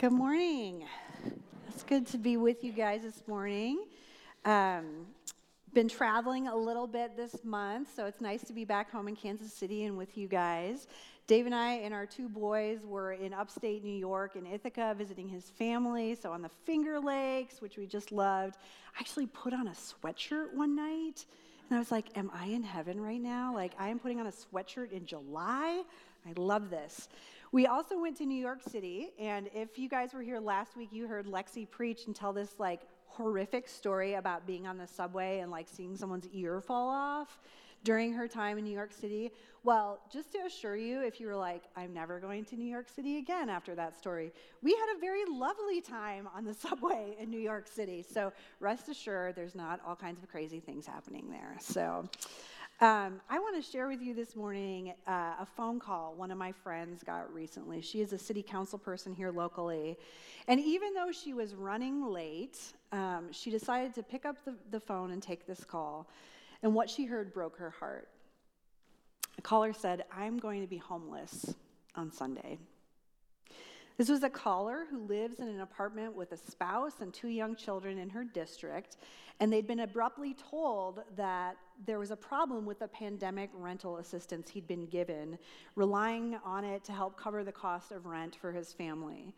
Good morning. It's good to be with you guys this morning. Um, been traveling a little bit this month, so it's nice to be back home in Kansas City and with you guys. Dave and I and our two boys were in upstate New York in Ithaca visiting his family, so on the Finger Lakes, which we just loved. I actually put on a sweatshirt one night, and I was like, Am I in heaven right now? Like, I am putting on a sweatshirt in July? I love this. We also went to New York City, and if you guys were here last week, you heard Lexi preach and tell this like horrific story about being on the subway and like seeing someone's ear fall off during her time in New York City. Well, just to assure you, if you were like, I'm never going to New York City again after that story, we had a very lovely time on the subway in New York City. So rest assured, there's not all kinds of crazy things happening there. So, um, I want to share with you this morning uh, a phone call one of my friends got recently. She is a city council person here locally. And even though she was running late, um, she decided to pick up the, the phone and take this call. And what she heard broke her heart. The caller said, I'm going to be homeless on Sunday. This was a caller who lives in an apartment with a spouse and two young children in her district, and they'd been abruptly told that there was a problem with the pandemic rental assistance he'd been given, relying on it to help cover the cost of rent for his family.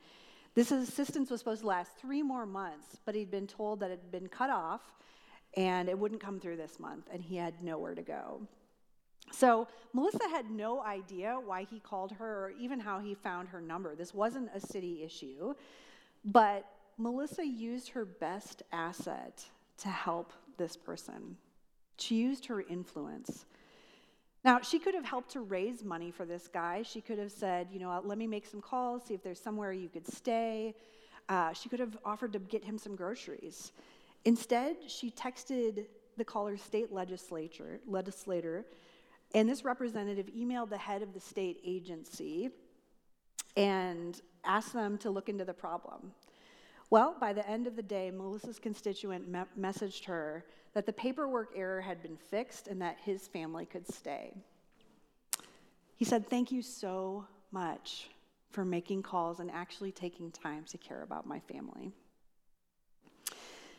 This assistance was supposed to last three more months, but he'd been told that it had been cut off and it wouldn't come through this month, and he had nowhere to go. So, Melissa had no idea why he called her or even how he found her number. This wasn't a city issue, but Melissa used her best asset to help this person. She used her influence. Now, she could have helped to raise money for this guy. She could have said, you know, let me make some calls, see if there's somewhere you could stay. Uh, she could have offered to get him some groceries. Instead, she texted the caller's state legislature, legislator, and this representative emailed the head of the state agency and asked them to look into the problem. Well, by the end of the day, Melissa's constituent me- messaged her that the paperwork error had been fixed and that his family could stay. He said, Thank you so much for making calls and actually taking time to care about my family.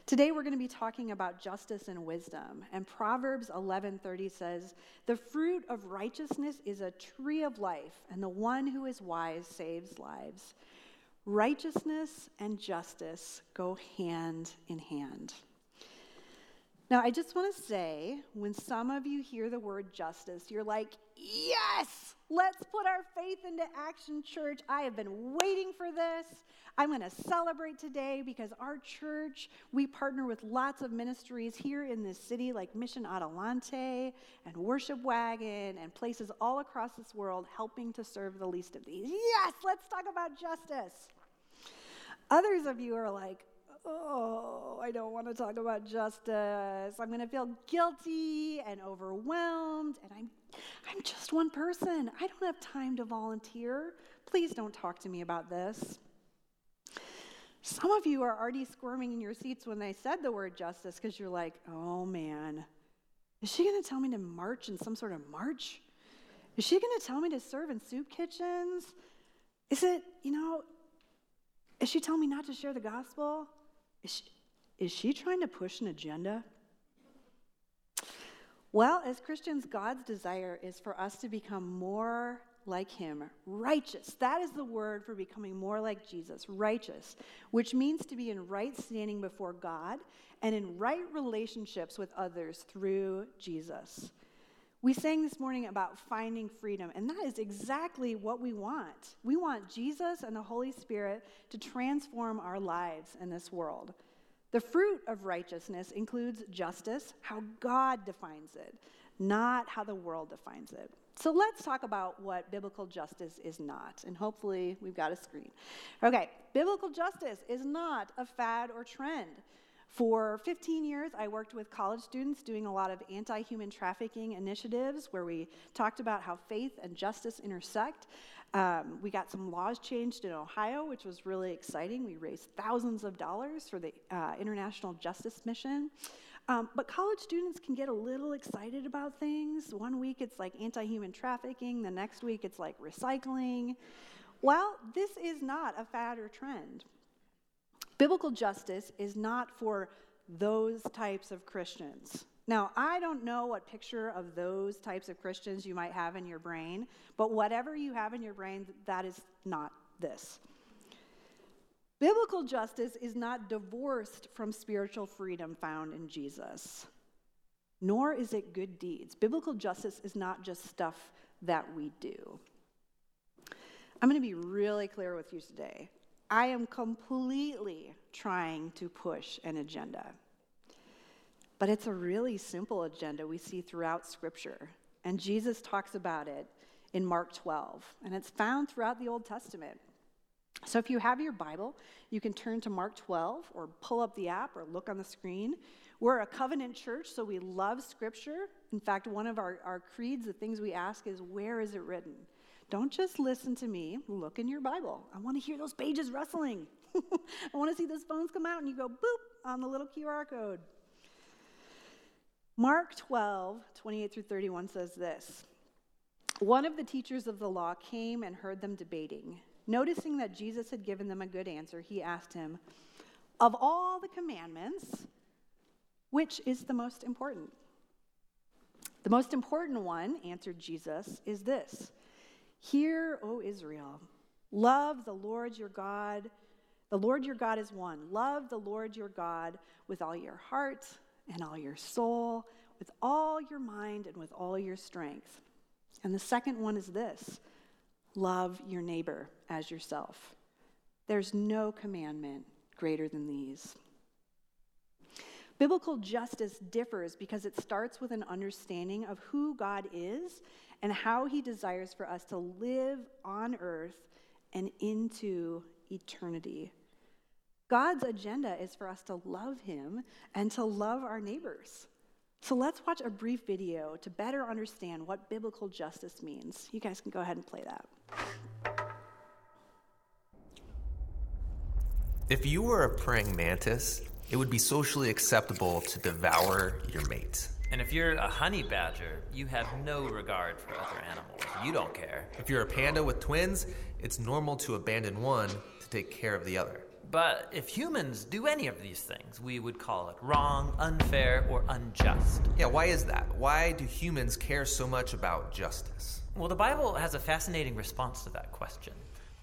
Today we're going to be talking about justice and wisdom. And Proverbs 11:30 says, "The fruit of righteousness is a tree of life, and the one who is wise saves lives." Righteousness and justice go hand in hand. Now, I just want to say when some of you hear the word justice, you're like, yes, let's put our faith into action, church. I have been waiting for this. I'm going to celebrate today because our church, we partner with lots of ministries here in this city like Mission Adelante and Worship Wagon and places all across this world helping to serve the least of these. Yes, let's talk about justice. Others of you are like, oh, I don't want to talk about justice. I'm going to feel guilty and overwhelmed, and I'm, I'm just one person. I don't have time to volunteer. Please don't talk to me about this. Some of you are already squirming in your seats when they said the word justice because you're like, oh man, is she going to tell me to march in some sort of march? Is she going to tell me to serve in soup kitchens? Is it, you know, is she telling me not to share the gospel? Is she, is she trying to push an agenda? Well, as Christians, God's desire is for us to become more like him, righteous. That is the word for becoming more like Jesus, righteous, which means to be in right standing before God and in right relationships with others through Jesus. We sang this morning about finding freedom, and that is exactly what we want. We want Jesus and the Holy Spirit to transform our lives in this world. The fruit of righteousness includes justice, how God defines it, not how the world defines it. So let's talk about what biblical justice is not. And hopefully, we've got a screen. Okay, biblical justice is not a fad or trend. For 15 years, I worked with college students doing a lot of anti human trafficking initiatives where we talked about how faith and justice intersect. Um, we got some laws changed in Ohio, which was really exciting. We raised thousands of dollars for the uh, International Justice Mission. Um, but college students can get a little excited about things. One week it's like anti human trafficking, the next week it's like recycling. Well, this is not a fad or trend. Biblical justice is not for those types of Christians. Now, I don't know what picture of those types of Christians you might have in your brain, but whatever you have in your brain, that is not this. Biblical justice is not divorced from spiritual freedom found in Jesus, nor is it good deeds. Biblical justice is not just stuff that we do. I'm going to be really clear with you today. I am completely trying to push an agenda. But it's a really simple agenda we see throughout Scripture. And Jesus talks about it in Mark 12. And it's found throughout the Old Testament. So if you have your Bible, you can turn to Mark 12 or pull up the app or look on the screen. We're a covenant church, so we love Scripture. In fact, one of our, our creeds, the things we ask is, where is it written? Don't just listen to me, look in your Bible. I want to hear those pages rustling. I want to see those phones come out and you go boop on the little QR code. Mark 12, 28 through 31 says this One of the teachers of the law came and heard them debating. Noticing that Jesus had given them a good answer, he asked him, Of all the commandments, which is the most important? The most important one, answered Jesus, is this Hear, O Israel, love the Lord your God. The Lord your God is one. Love the Lord your God with all your heart and all your soul, with all your mind, and with all your strength. And the second one is this love your neighbor as yourself. There's no commandment greater than these. Biblical justice differs because it starts with an understanding of who God is and how he desires for us to live on earth and into eternity. God's agenda is for us to love him and to love our neighbors. So let's watch a brief video to better understand what biblical justice means. You guys can go ahead and play that. If you were a praying mantis, it would be socially acceptable to devour your mate. And if you're a honey badger, you have no regard for other animals. You don't care. If you're a panda with twins, it's normal to abandon one to take care of the other. But if humans do any of these things, we would call it wrong, unfair, or unjust. Yeah, why is that? Why do humans care so much about justice? Well, the Bible has a fascinating response to that question.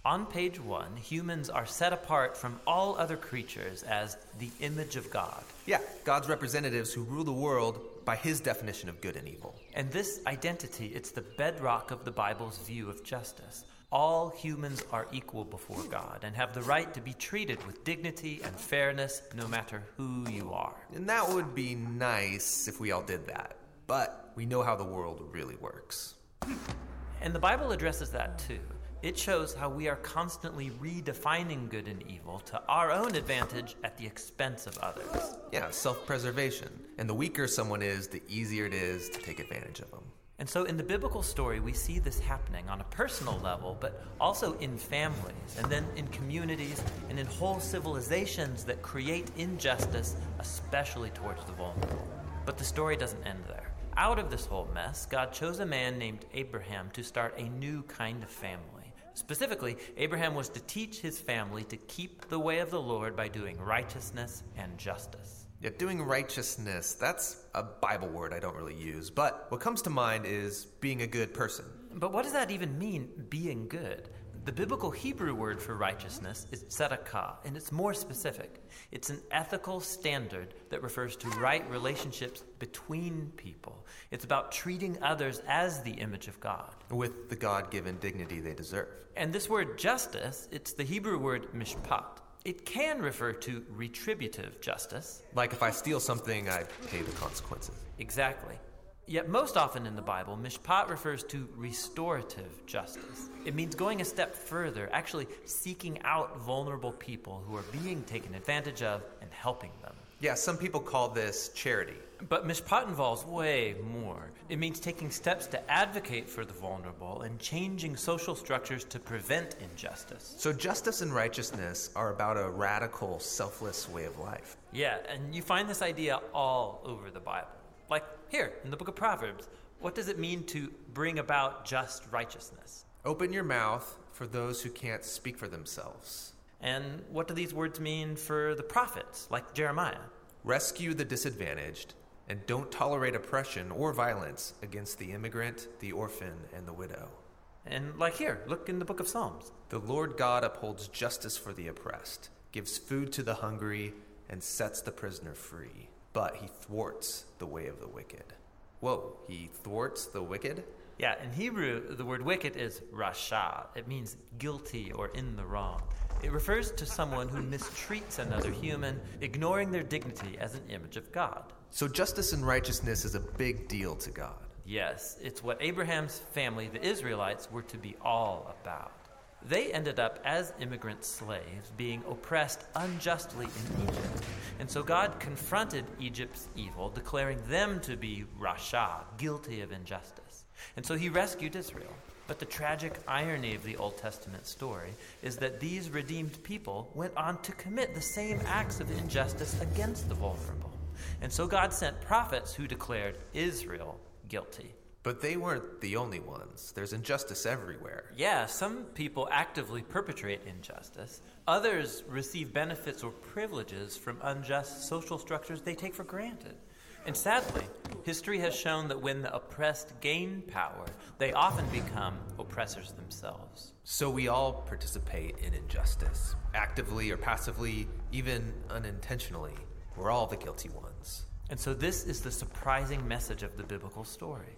On page one, humans are set apart from all other creatures as the image of God. Yeah, God's representatives who rule the world by his definition of good and evil. And this identity, it's the bedrock of the Bible's view of justice. All humans are equal before God and have the right to be treated with dignity and fairness no matter who you are. And that would be nice if we all did that. But we know how the world really works. And the Bible addresses that too. It shows how we are constantly redefining good and evil to our own advantage at the expense of others. Yeah, self preservation. And the weaker someone is, the easier it is to take advantage of them. And so in the biblical story, we see this happening on a personal level, but also in families, and then in communities, and in whole civilizations that create injustice, especially towards the vulnerable. But the story doesn't end there. Out of this whole mess, God chose a man named Abraham to start a new kind of family. Specifically, Abraham was to teach his family to keep the way of the Lord by doing righteousness and justice. Yeah, doing righteousness, that's a Bible word I don't really use, but what comes to mind is being a good person. But what does that even mean, being good? The biblical Hebrew word for righteousness is tzedakah, and it's more specific. It's an ethical standard that refers to right relationships between people. It's about treating others as the image of God. With the God given dignity they deserve. And this word justice, it's the Hebrew word mishpat. It can refer to retributive justice. Like if I steal something, I pay the consequences. Exactly. Yet, most often in the Bible, mishpat refers to restorative justice. It means going a step further, actually seeking out vulnerable people who are being taken advantage of and helping them. Yeah, some people call this charity. But mishpat involves way more. It means taking steps to advocate for the vulnerable and changing social structures to prevent injustice. So, justice and righteousness are about a radical, selfless way of life. Yeah, and you find this idea all over the Bible. Like here in the book of Proverbs, what does it mean to bring about just righteousness? Open your mouth for those who can't speak for themselves. And what do these words mean for the prophets, like Jeremiah? Rescue the disadvantaged, and don't tolerate oppression or violence against the immigrant, the orphan, and the widow. And like here, look in the book of Psalms. The Lord God upholds justice for the oppressed, gives food to the hungry, and sets the prisoner free. But he thwarts the way of the wicked. Whoa, he thwarts the wicked? Yeah, in Hebrew, the word wicked is rasha. It means guilty or in the wrong. It refers to someone who mistreats another human, ignoring their dignity as an image of God. So justice and righteousness is a big deal to God. Yes, it's what Abraham's family, the Israelites, were to be all about. They ended up as immigrant slaves, being oppressed unjustly in Egypt. And so God confronted Egypt's evil, declaring them to be Rasha, guilty of injustice. And so he rescued Israel. But the tragic irony of the Old Testament story is that these redeemed people went on to commit the same acts of injustice against the vulnerable. And so God sent prophets who declared Israel guilty. But they weren't the only ones. There's injustice everywhere. Yeah, some people actively perpetrate injustice. Others receive benefits or privileges from unjust social structures they take for granted. And sadly, history has shown that when the oppressed gain power, they often become oppressors themselves. So we all participate in injustice, actively or passively, even unintentionally. We're all the guilty ones. And so, this is the surprising message of the biblical story.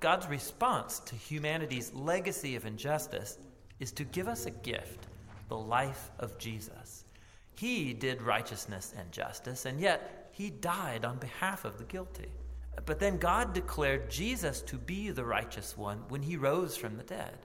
God's response to humanity's legacy of injustice is to give us a gift the life of Jesus. He did righteousness and justice, and yet he died on behalf of the guilty. But then God declared Jesus to be the righteous one when he rose from the dead.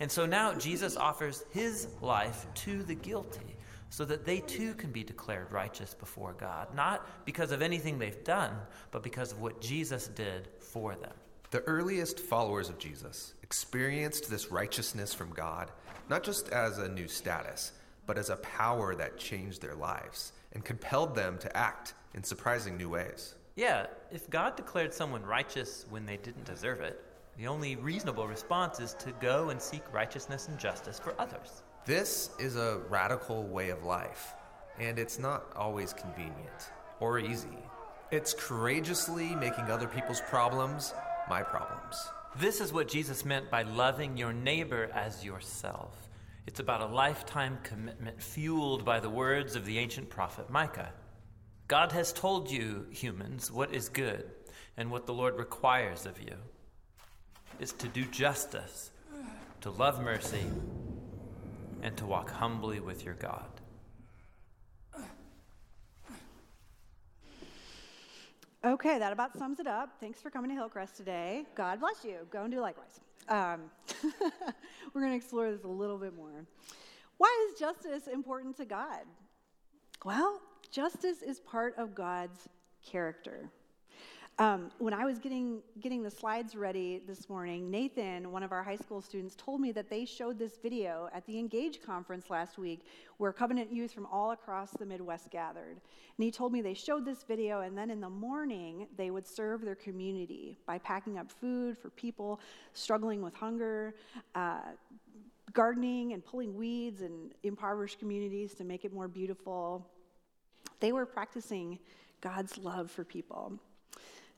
And so now Jesus offers his life to the guilty so that they too can be declared righteous before God, not because of anything they've done, but because of what Jesus did for them. The earliest followers of Jesus experienced this righteousness from God not just as a new status, but as a power that changed their lives and compelled them to act in surprising new ways. Yeah, if God declared someone righteous when they didn't deserve it, the only reasonable response is to go and seek righteousness and justice for others. This is a radical way of life, and it's not always convenient or easy. It's courageously making other people's problems my problems. This is what Jesus meant by loving your neighbor as yourself. It's about a lifetime commitment fueled by the words of the ancient prophet Micah. God has told you, humans, what is good and what the Lord requires of you is to do justice, to love mercy, and to walk humbly with your God. Okay, that about sums it up. Thanks for coming to Hillcrest today. God bless you. Go and do likewise. Um, we're going to explore this a little bit more. Why is justice important to God? Well, justice is part of God's character. Um, when I was getting, getting the slides ready this morning, Nathan, one of our high school students, told me that they showed this video at the Engage conference last week where covenant youth from all across the Midwest gathered. And he told me they showed this video, and then in the morning, they would serve their community by packing up food for people struggling with hunger, uh, gardening and pulling weeds in impoverished communities to make it more beautiful. They were practicing God's love for people.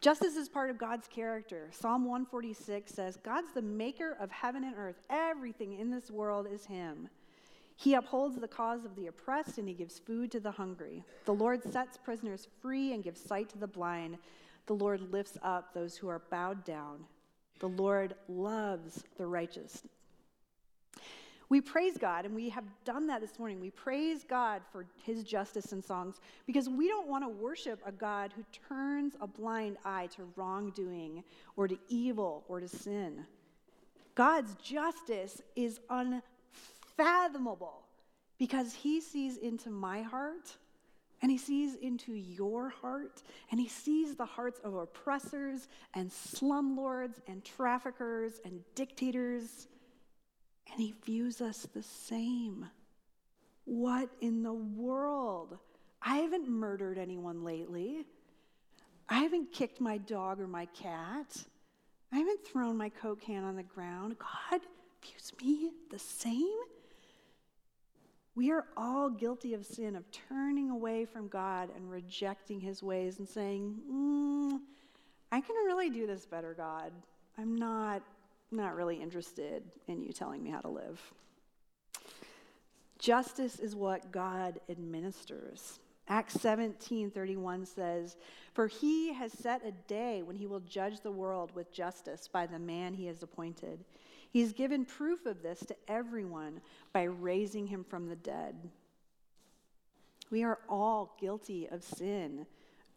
Justice is part of God's character. Psalm 146 says, God's the maker of heaven and earth. Everything in this world is Him. He upholds the cause of the oppressed and He gives food to the hungry. The Lord sets prisoners free and gives sight to the blind. The Lord lifts up those who are bowed down. The Lord loves the righteous. We praise God, and we have done that this morning. We praise God for his justice in songs because we don't want to worship a God who turns a blind eye to wrongdoing or to evil or to sin. God's justice is unfathomable because he sees into my heart and he sees into your heart and he sees the hearts of oppressors and slumlords and traffickers and dictators and he views us the same. What in the world? I haven't murdered anyone lately. I haven't kicked my dog or my cat. I haven't thrown my Coke can on the ground. God views me the same? We are all guilty of sin, of turning away from God and rejecting his ways and saying, mm, I can really do this better, God. I'm not, not really interested in you telling me how to live. Justice is what God administers. Acts 17 31 says, For he has set a day when he will judge the world with justice by the man he has appointed. He's given proof of this to everyone by raising him from the dead. We are all guilty of sin,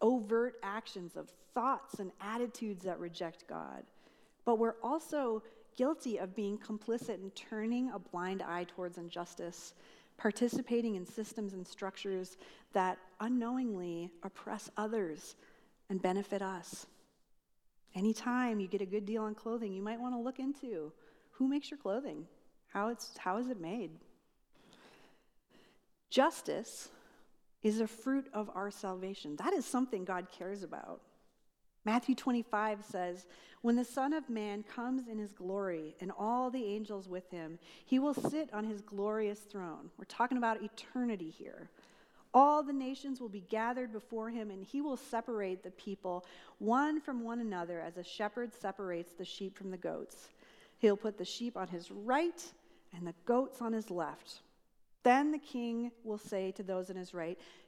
overt actions of thoughts and attitudes that reject God. But we're also guilty of being complicit in turning a blind eye towards injustice, participating in systems and structures that unknowingly oppress others and benefit us. Anytime you get a good deal on clothing, you might want to look into who makes your clothing? How, it's, how is it made? Justice is a fruit of our salvation. That is something God cares about. Matthew 25 says, When the Son of Man comes in his glory and all the angels with him, he will sit on his glorious throne. We're talking about eternity here. All the nations will be gathered before him, and he will separate the people one from one another as a shepherd separates the sheep from the goats. He'll put the sheep on his right and the goats on his left. Then the king will say to those on his right,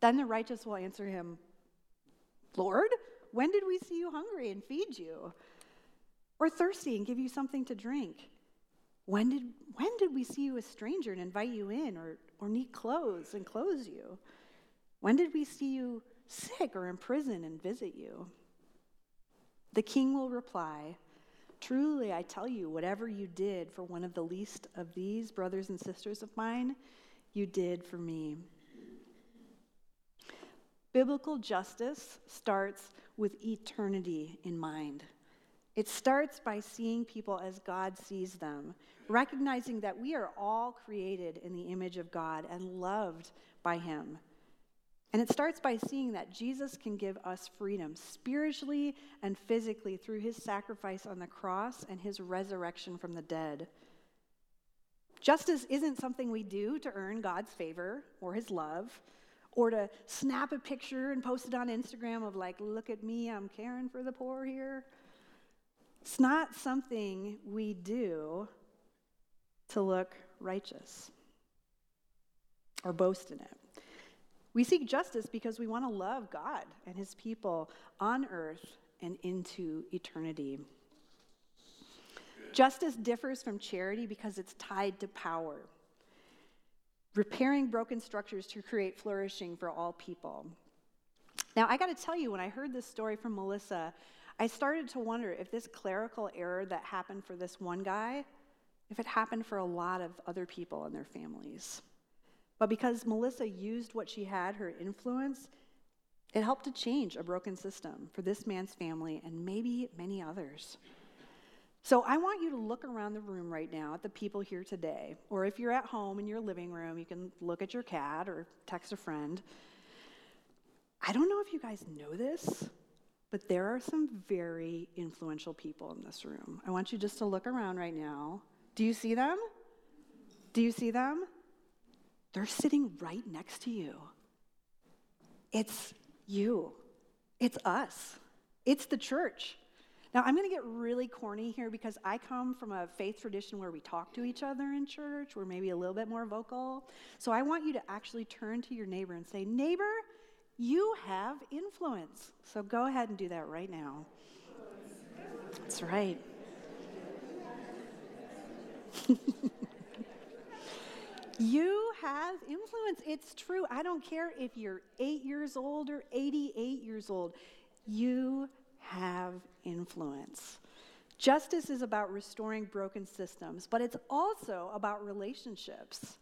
Then the righteous will answer him, Lord, when did we see you hungry and feed you? Or thirsty and give you something to drink? When did, when did we see you a stranger and invite you in, or, or need clothes and clothe you? When did we see you sick or in prison and visit you? The king will reply, Truly, I tell you, whatever you did for one of the least of these brothers and sisters of mine, you did for me. Biblical justice starts with eternity in mind. It starts by seeing people as God sees them, recognizing that we are all created in the image of God and loved by Him. And it starts by seeing that Jesus can give us freedom spiritually and physically through his sacrifice on the cross and his resurrection from the dead. Justice isn't something we do to earn God's favor or his love or to snap a picture and post it on Instagram of, like, look at me, I'm caring for the poor here. It's not something we do to look righteous or boast in it. We seek justice because we want to love God and his people on earth and into eternity. Justice differs from charity because it's tied to power, repairing broken structures to create flourishing for all people. Now, I got to tell you, when I heard this story from Melissa, I started to wonder if this clerical error that happened for this one guy, if it happened for a lot of other people and their families. But because Melissa used what she had, her influence, it helped to change a broken system for this man's family and maybe many others. So I want you to look around the room right now at the people here today. Or if you're at home in your living room, you can look at your cat or text a friend. I don't know if you guys know this, but there are some very influential people in this room. I want you just to look around right now. Do you see them? Do you see them? They're sitting right next to you. It's you, it's us, it's the church. Now, I'm going to get really corny here because I come from a faith tradition where we talk to each other in church. We're maybe a little bit more vocal. So I want you to actually turn to your neighbor and say, Neighbor, you have influence. So go ahead and do that right now. That's right. You have influence. It's true. I don't care if you're eight years old or 88 years old. You have influence. Justice is about restoring broken systems, but it's also about relationships.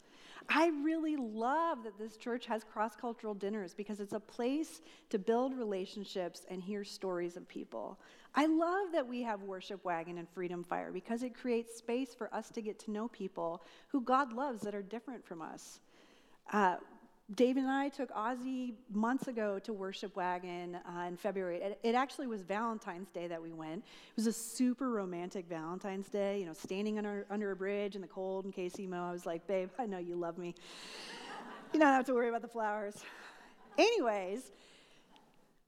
I really love that this church has cross cultural dinners because it's a place to build relationships and hear stories of people. I love that we have Worship Wagon and Freedom Fire because it creates space for us to get to know people who God loves that are different from us. Uh, David and I took Ozzy months ago to Worship Wagon uh, in February. It, it, actually was Valentine's Day that we went. It was a super romantic Valentine's Day, you know, standing under, under a bridge in the cold in KCMO. I was like, babe, I know you love me. you don't have to worry about the flowers. Anyways,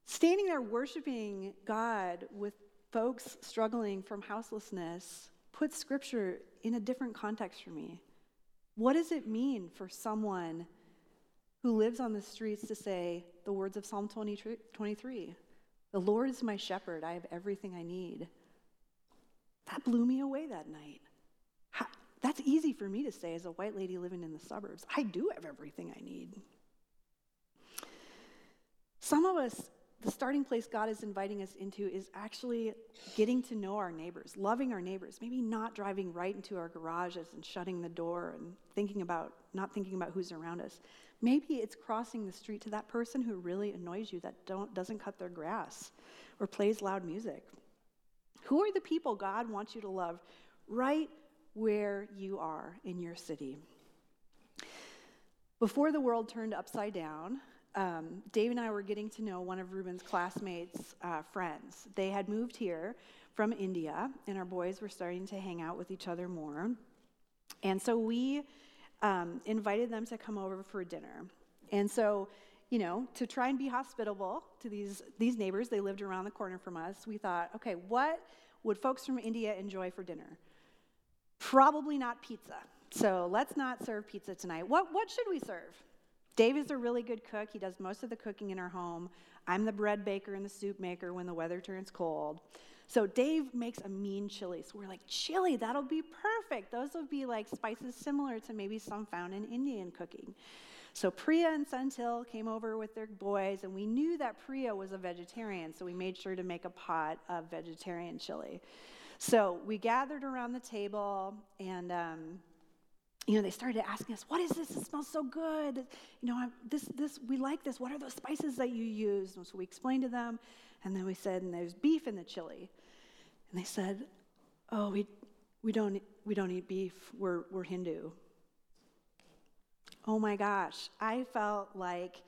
standing there worshiping God with folks struggling from houselessness put scripture in a different context for me. What does it mean for someone? Who lives on the streets to say the words of Psalm 23 The Lord is my shepherd, I have everything I need. That blew me away that night. That's easy for me to say as a white lady living in the suburbs. I do have everything I need. Some of us, the starting place God is inviting us into is actually getting to know our neighbors, loving our neighbors, maybe not driving right into our garages and shutting the door and thinking about, not thinking about who's around us, Maybe it's crossing the street to that person who really annoys you that don't, doesn't cut their grass or plays loud music. Who are the people God wants you to love right where you are in your city? Before the world turned upside down, um, Dave and I were getting to know one of Ruben's classmates' uh, friends. They had moved here from India, and our boys were starting to hang out with each other more. And so we um, invited them to come over for dinner. And so, you know, to try and be hospitable to these, these neighbors, they lived around the corner from us, we thought, okay, what would folks from India enjoy for dinner? Probably not pizza. So let's not serve pizza tonight. What, what should we serve? Dave is a really good cook. He does most of the cooking in our home. I'm the bread baker and the soup maker when the weather turns cold. So Dave makes a mean chili. So we're like, chili, that'll be perfect. Those would be like spices similar to maybe some found in Indian cooking. So Priya and Senthil came over with their boys, and we knew that Priya was a vegetarian, so we made sure to make a pot of vegetarian chili. So we gathered around the table, and um, you know, they started asking us, "What is this? It smells so good. You know, I'm, this, this, we like this. What are those spices that you use?" And so we explained to them, and then we said, "And there's beef in the chili." And they said, Oh, we, we, don't, we don't eat beef, we're, we're Hindu. Oh my gosh, I felt like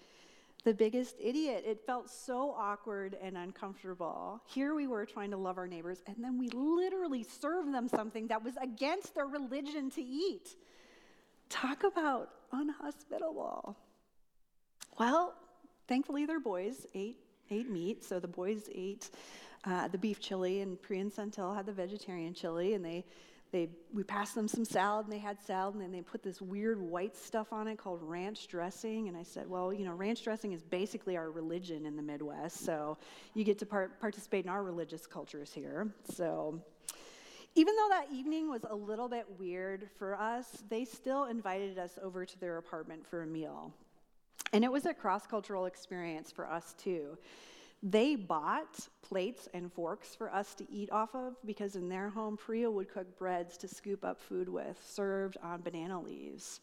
the biggest idiot. It felt so awkward and uncomfortable. Here we were trying to love our neighbors, and then we literally served them something that was against their religion to eat. Talk about unhospitable. Well, thankfully, their boys ate, ate meat, so the boys ate uh, the beef chili, and Priya and Senthil had the vegetarian chili, and they, they, we passed them some salad, and they had salad, and then they put this weird white stuff on it called ranch dressing. And I said, well, you know, ranch dressing is basically our religion in the Midwest, so you get to part- participate in our religious cultures here. So, even though that evening was a little bit weird for us, they still invited us over to their apartment for a meal. And it was a cross cultural experience for us too. They bought plates and forks for us to eat off of because in their home, Priya would cook breads to scoop up food with, served on banana leaves.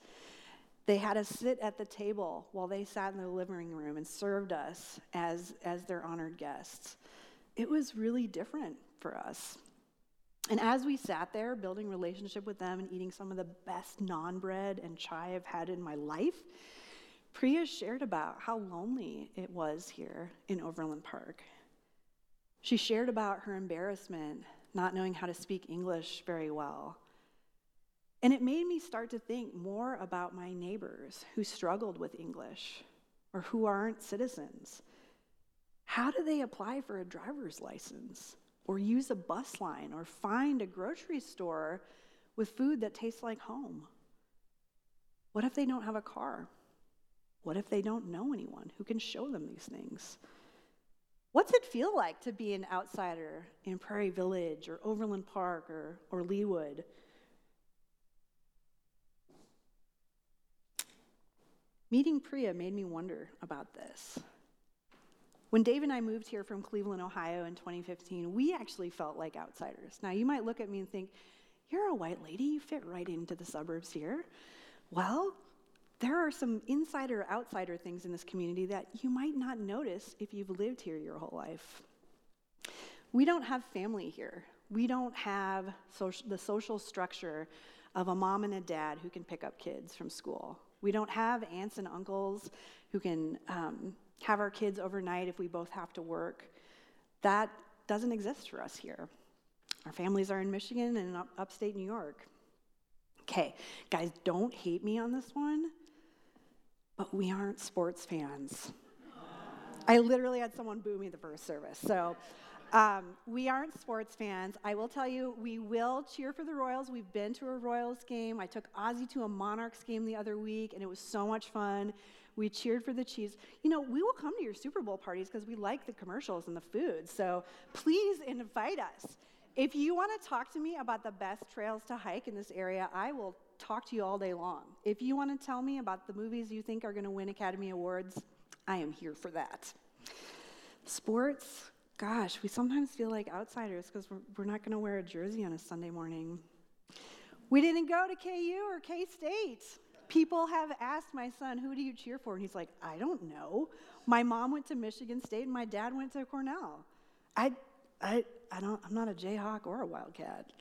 They had us sit at the table while they sat in the living room and served us as, as their honored guests. It was really different for us. And as we sat there building relationship with them and eating some of the best naan bread and chai I've had in my life, Priya shared about how lonely it was here in Overland Park. She shared about her embarrassment, not knowing how to speak English very well. And it made me start to think more about my neighbors who struggled with English or who aren't citizens. How do they apply for a driver's license or use a bus line or find a grocery store with food that tastes like home? What if they don't have a car? What if they don't know anyone who can show them these things? What's it feel like to be an outsider in Prairie Village or Overland Park or, or Leawood? Meeting Priya made me wonder about this. When Dave and I moved here from Cleveland, Ohio in 2015, we actually felt like outsiders. Now, you might look at me and think, You're a white lady, you fit right into the suburbs here. Well, there are some insider outsider things in this community that you might not notice if you've lived here your whole life. We don't have family here. We don't have social, the social structure of a mom and a dad who can pick up kids from school. We don't have aunts and uncles who can um, have our kids overnight if we both have to work. That doesn't exist for us here. Our families are in Michigan and up, upstate New York. Okay, guys, don't hate me on this one, but we aren't sports fans. I literally had someone boo me the first service. So um, we aren't sports fans. I will tell you, we will cheer for the Royals. We've been to a Royals game. I took Ozzy to a Monarchs game the other week, and it was so much fun. We cheered for the Chiefs. You know, we will come to your Super Bowl parties because we like the commercials and the food. So please invite us. If you want to talk to me about the best trails to hike in this area, I will talk to you all day long. If you want to tell me about the movies you think are going to win Academy Awards, I am here for that. Sports, gosh, we sometimes feel like outsiders because we're, we're not going to wear a jersey on a Sunday morning. We didn't go to KU or K State. People have asked my son, Who do you cheer for? And he's like, I don't know. My mom went to Michigan State and my dad went to Cornell. I, I, I don't, I'm not a Jayhawk or a Wildcat.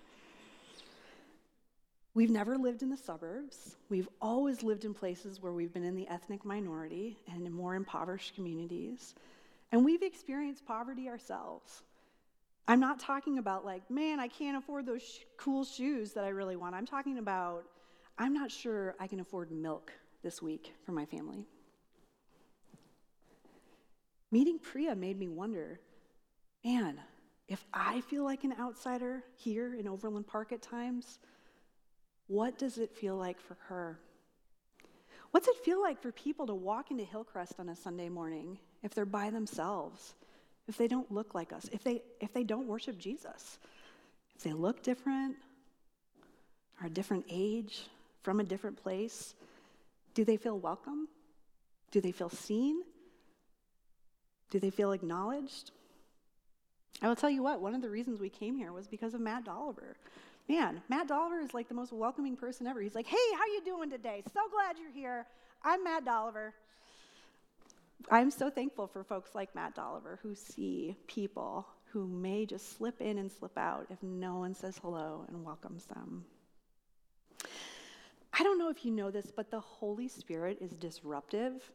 We've never lived in the suburbs. We've always lived in places where we've been in the ethnic minority and in more impoverished communities. And we've experienced poverty ourselves. I'm not talking about, like, man, I can't afford those sh- cool shoes that I really want. I'm talking about, I'm not sure I can afford milk this week for my family. Meeting Priya made me wonder man, if I feel like an outsider here in Overland Park at times, what does it feel like for her? What's it feel like for people to walk into Hillcrest on a Sunday morning if they're by themselves, if they don't look like us, if they, if they don't worship Jesus, if they look different, are a different age, from a different place? Do they feel welcome? Do they feel seen? Do they feel acknowledged? I will tell you what, one of the reasons we came here was because of Matt Dolliver. Man, Matt Dolliver is like the most welcoming person ever. He's like, "Hey, how you doing today? So glad you're here. I'm Matt Dolliver." I'm so thankful for folks like Matt Dolliver who see people who may just slip in and slip out if no one says hello and welcomes them. I don't know if you know this, but the Holy Spirit is disruptive.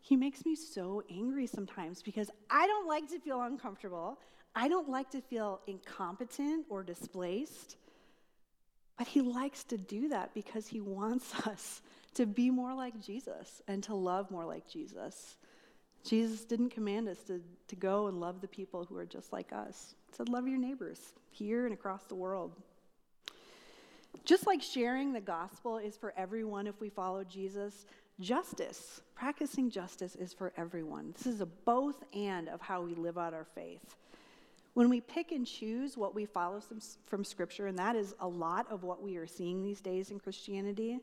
He makes me so angry sometimes because I don't like to feel uncomfortable. I don't like to feel incompetent or displaced. But he likes to do that because he wants us to be more like Jesus and to love more like Jesus. Jesus didn't command us to, to go and love the people who are just like us. He said, Love your neighbors here and across the world. Just like sharing the gospel is for everyone if we follow Jesus, justice, practicing justice is for everyone. This is a both and of how we live out our faith. When we pick and choose what we follow from Scripture, and that is a lot of what we are seeing these days in Christianity,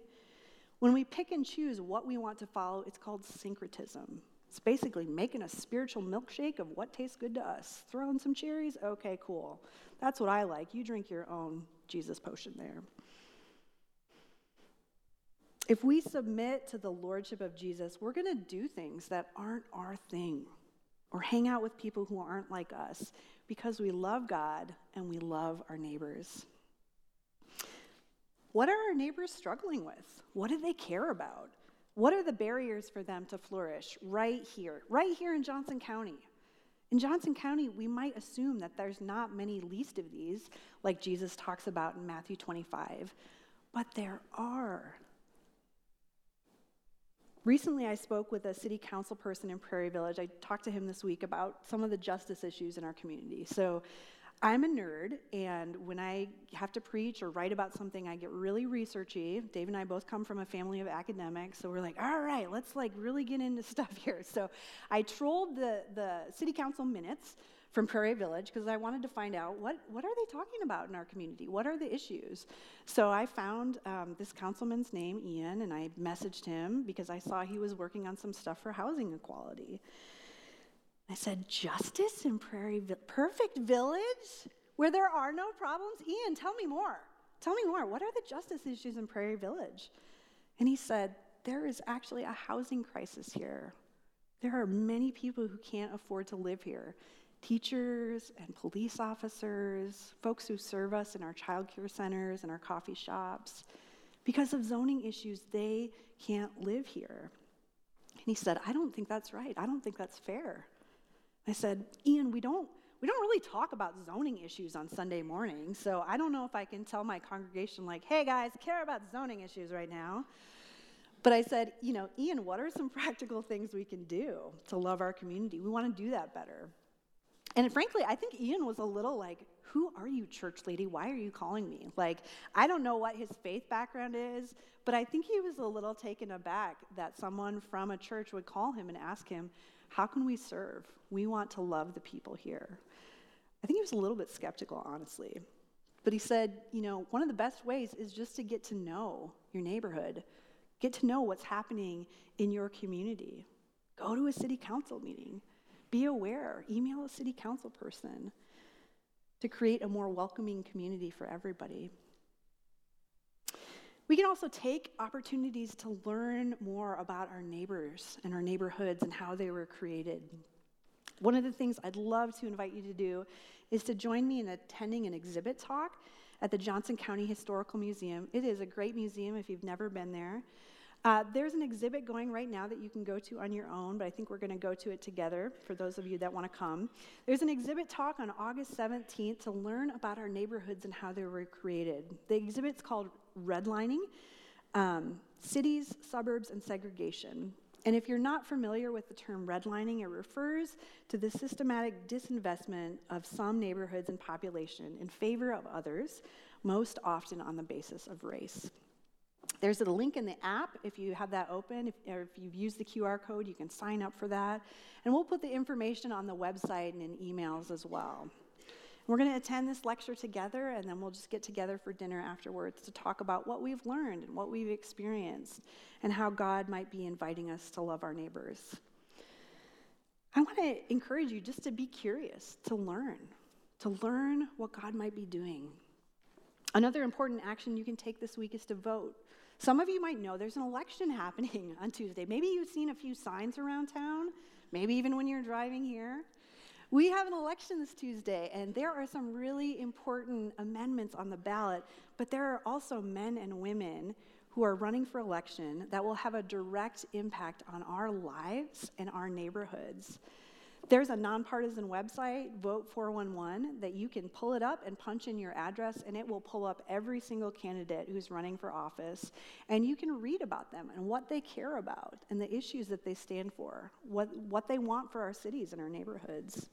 when we pick and choose what we want to follow, it's called syncretism. It's basically making a spiritual milkshake of what tastes good to us. Throw in some cherries? Okay, cool. That's what I like. You drink your own Jesus potion there. If we submit to the lordship of Jesus, we're going to do things that aren't our thing or hang out with people who aren't like us because we love God and we love our neighbors. What are our neighbors struggling with? What do they care about? What are the barriers for them to flourish right here, right here in Johnson County? In Johnson County, we might assume that there's not many least of these, like Jesus talks about in Matthew 25, but there are. Recently, I spoke with a city council person in Prairie Village. I talked to him this week about some of the justice issues in our community. So, I'm a nerd, and when I have to preach or write about something, I get really researchy. Dave and I both come from a family of academics, so we're like, all right, let's like really get into stuff here. So I trolled the, the city council minutes from Prairie Village because I wanted to find out what, what are they talking about in our community? What are the issues? So I found um, this councilman's name, Ian, and I messaged him because I saw he was working on some stuff for housing equality. I said, Justice in Prairie Perfect Village? Where there are no problems? Ian, tell me more. Tell me more. What are the justice issues in Prairie Village? And he said, There is actually a housing crisis here. There are many people who can't afford to live here teachers and police officers, folks who serve us in our child care centers and our coffee shops. Because of zoning issues, they can't live here. And he said, I don't think that's right. I don't think that's fair. I said, Ian, we don't we don't really talk about zoning issues on Sunday morning, so I don't know if I can tell my congregation, like, hey guys, care about zoning issues right now. But I said, you know, Ian, what are some practical things we can do to love our community? We want to do that better. And frankly, I think Ian was a little like, who are you, church lady? Why are you calling me? Like, I don't know what his faith background is, but I think he was a little taken aback that someone from a church would call him and ask him, how can we serve? We want to love the people here. I think he was a little bit skeptical, honestly. But he said, you know, one of the best ways is just to get to know your neighborhood, get to know what's happening in your community. Go to a city council meeting, be aware, email a city council person to create a more welcoming community for everybody. We can also take opportunities to learn more about our neighbors and our neighborhoods and how they were created. One of the things I'd love to invite you to do is to join me in attending an exhibit talk at the Johnson County Historical Museum. It is a great museum if you've never been there. Uh, there's an exhibit going right now that you can go to on your own, but I think we're going to go to it together for those of you that want to come. There's an exhibit talk on August 17th to learn about our neighborhoods and how they were created. The exhibit's called Redlining um, Cities, Suburbs, and Segregation. And if you're not familiar with the term redlining, it refers to the systematic disinvestment of some neighborhoods and population in favor of others, most often on the basis of race. There's a link in the app if you have that open. If, or if you've used the QR code, you can sign up for that. And we'll put the information on the website and in emails as well. We're going to attend this lecture together, and then we'll just get together for dinner afterwards to talk about what we've learned and what we've experienced and how God might be inviting us to love our neighbors. I want to encourage you just to be curious, to learn, to learn what God might be doing. Another important action you can take this week is to vote. Some of you might know there's an election happening on Tuesday. Maybe you've seen a few signs around town, maybe even when you're driving here. We have an election this Tuesday, and there are some really important amendments on the ballot, but there are also men and women who are running for election that will have a direct impact on our lives and our neighborhoods. There's a nonpartisan website, Vote 411, that you can pull it up and punch in your address, and it will pull up every single candidate who's running for office. And you can read about them and what they care about and the issues that they stand for, what, what they want for our cities and our neighborhoods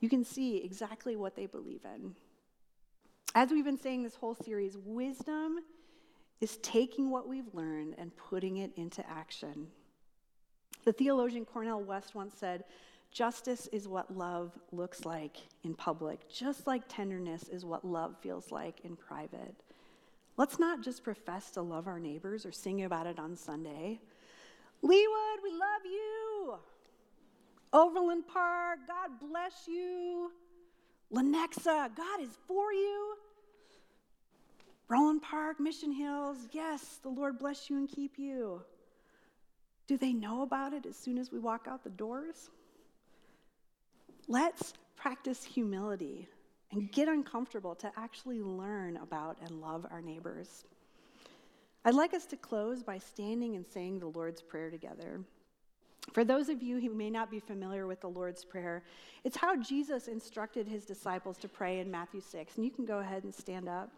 you can see exactly what they believe in. As we've been saying this whole series, wisdom is taking what we've learned and putting it into action. The theologian Cornel West once said, Justice is what love looks like in public, just like tenderness is what love feels like in private. Let's not just profess to love our neighbors or sing about it on Sunday. Leawood, we love you. Overland Park, God bless you. Lenexa, God is for you. Roeland Park, Mission Hills, yes, the Lord bless you and keep you. Do they know about it as soon as we walk out the doors? Let's practice humility and get uncomfortable to actually learn about and love our neighbors. I'd like us to close by standing and saying the Lord's Prayer together. For those of you who may not be familiar with the Lord's Prayer, it's how Jesus instructed his disciples to pray in Matthew 6. And you can go ahead and stand up.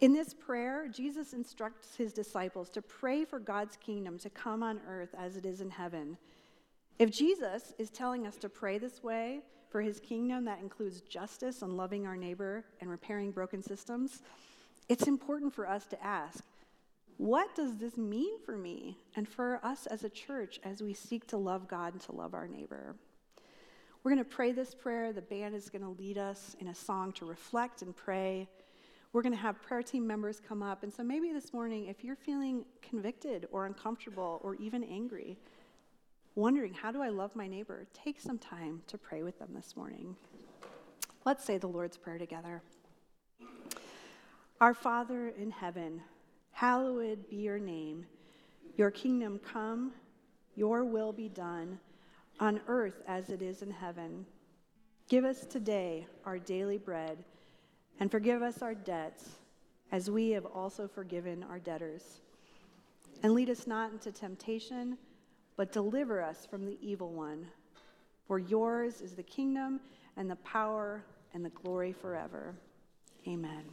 In this prayer, Jesus instructs his disciples to pray for God's kingdom to come on earth as it is in heaven. If Jesus is telling us to pray this way for his kingdom that includes justice and loving our neighbor and repairing broken systems, it's important for us to ask what does this mean for me and for us as a church as we seek to love God and to love our neighbor? We're going to pray this prayer. The band is going to lead us in a song to reflect and pray. We're going to have prayer team members come up. And so maybe this morning, if you're feeling convicted or uncomfortable or even angry, wondering, how do I love my neighbor? Take some time to pray with them this morning. Let's say the Lord's Prayer together. Our Father in heaven, hallowed be your name. Your kingdom come, your will be done, on earth as it is in heaven. Give us today our daily bread, and forgive us our debts, as we have also forgiven our debtors. And lead us not into temptation, but deliver us from the evil one. For yours is the kingdom and the power and the glory forever. Amen.